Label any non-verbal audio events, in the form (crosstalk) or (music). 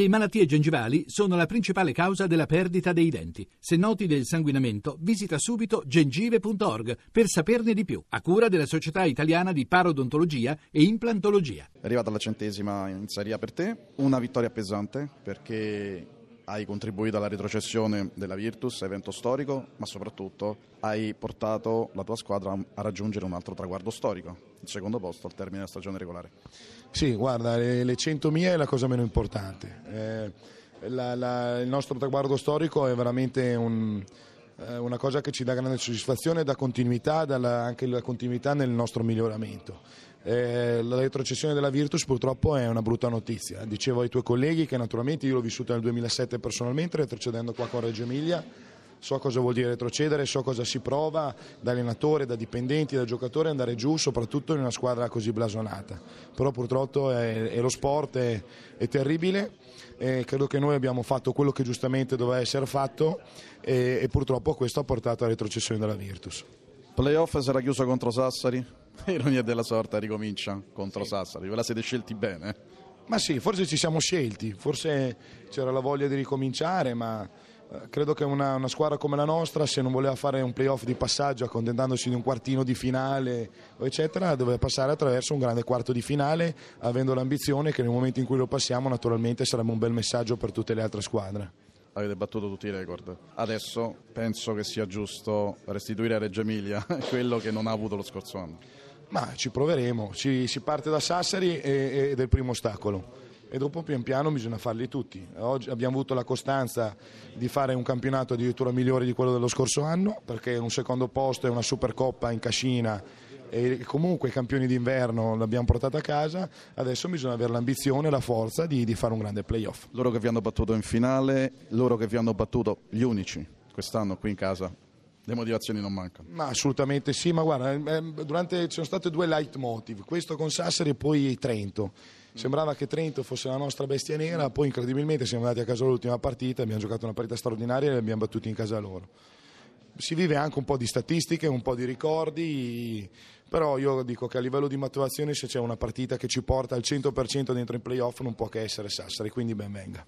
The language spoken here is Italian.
Le malattie gengivali sono la principale causa della perdita dei denti. Se noti del sanguinamento, visita subito gengive.org per saperne di più, a cura della Società Italiana di Parodontologia e Implantologia. È arrivata la centesima in Serie A per te, una vittoria pesante perché hai contribuito alla retrocessione della Virtus, evento storico, ma soprattutto hai portato la tua squadra a raggiungere un altro traguardo storico, il secondo posto al termine della stagione regolare. Sì, guarda, le, le 100.000 è la cosa meno importante. Eh, la, la, il nostro traguardo storico è veramente un, eh, una cosa che ci dà grande soddisfazione dà continuità, dà anche la continuità nel nostro miglioramento. Eh, la retrocessione della Virtus purtroppo è una brutta notizia. Dicevo ai tuoi colleghi che naturalmente io l'ho vissuta nel 2007 personalmente, retrocedendo qua con Reggio Emilia. So cosa vuol dire retrocedere, so cosa si prova da allenatore, da dipendenti, da giocatore andare giù, soprattutto in una squadra così blasonata. Però purtroppo è, è lo sport, è, è terribile. E credo che noi abbiamo fatto quello che giustamente doveva essere fatto e, e purtroppo questo ha portato alla retrocessione della Virtus. Playoff sarà chiuso contro Sassari? (laughs) Ironia della sorta ricomincia contro sì. Sassari, ve la siete scelti bene? Ma sì, forse ci siamo scelti, forse c'era la voglia di ricominciare, ma credo che una, una, squadra come la nostra, se non voleva fare un playoff di passaggio accontentandosi di un quartino di finale, eccetera, doveva passare attraverso un grande quarto di finale, avendo l'ambizione che nel momento in cui lo passiamo naturalmente sarebbe un bel messaggio per tutte le altre squadre avete battuto tutti i record. Adesso penso che sia giusto restituire a Reggio Emilia (laughs) quello che non ha avuto lo scorso anno. Ma ci proveremo, si, si parte da Sassari e, e del primo ostacolo e dopo pian piano bisogna farli tutti. Oggi abbiamo avuto la costanza di fare un campionato addirittura migliore di quello dello scorso anno perché un secondo posto e una Supercoppa in cascina e comunque i campioni d'inverno l'abbiamo portata a casa, adesso bisogna avere l'ambizione e la forza di, di fare un grande playoff. Loro che vi hanno battuto in finale, loro che vi hanno battuto gli unici quest'anno qui in casa, le motivazioni non mancano. Ma assolutamente sì, ma guarda, eh, durante, ci sono state due leitmotiv, questo con Sassari e poi Trento. Sembrava che Trento fosse la nostra bestia nera, poi incredibilmente siamo andati a casa l'ultima partita, abbiamo giocato una partita straordinaria e li abbiamo battuti in casa loro. Si vive anche un po' di statistiche, un po' di ricordi, però io dico che a livello di maturazione se c'è una partita che ci porta al 100% dentro in playoff non può che essere Sassari, quindi ben venga.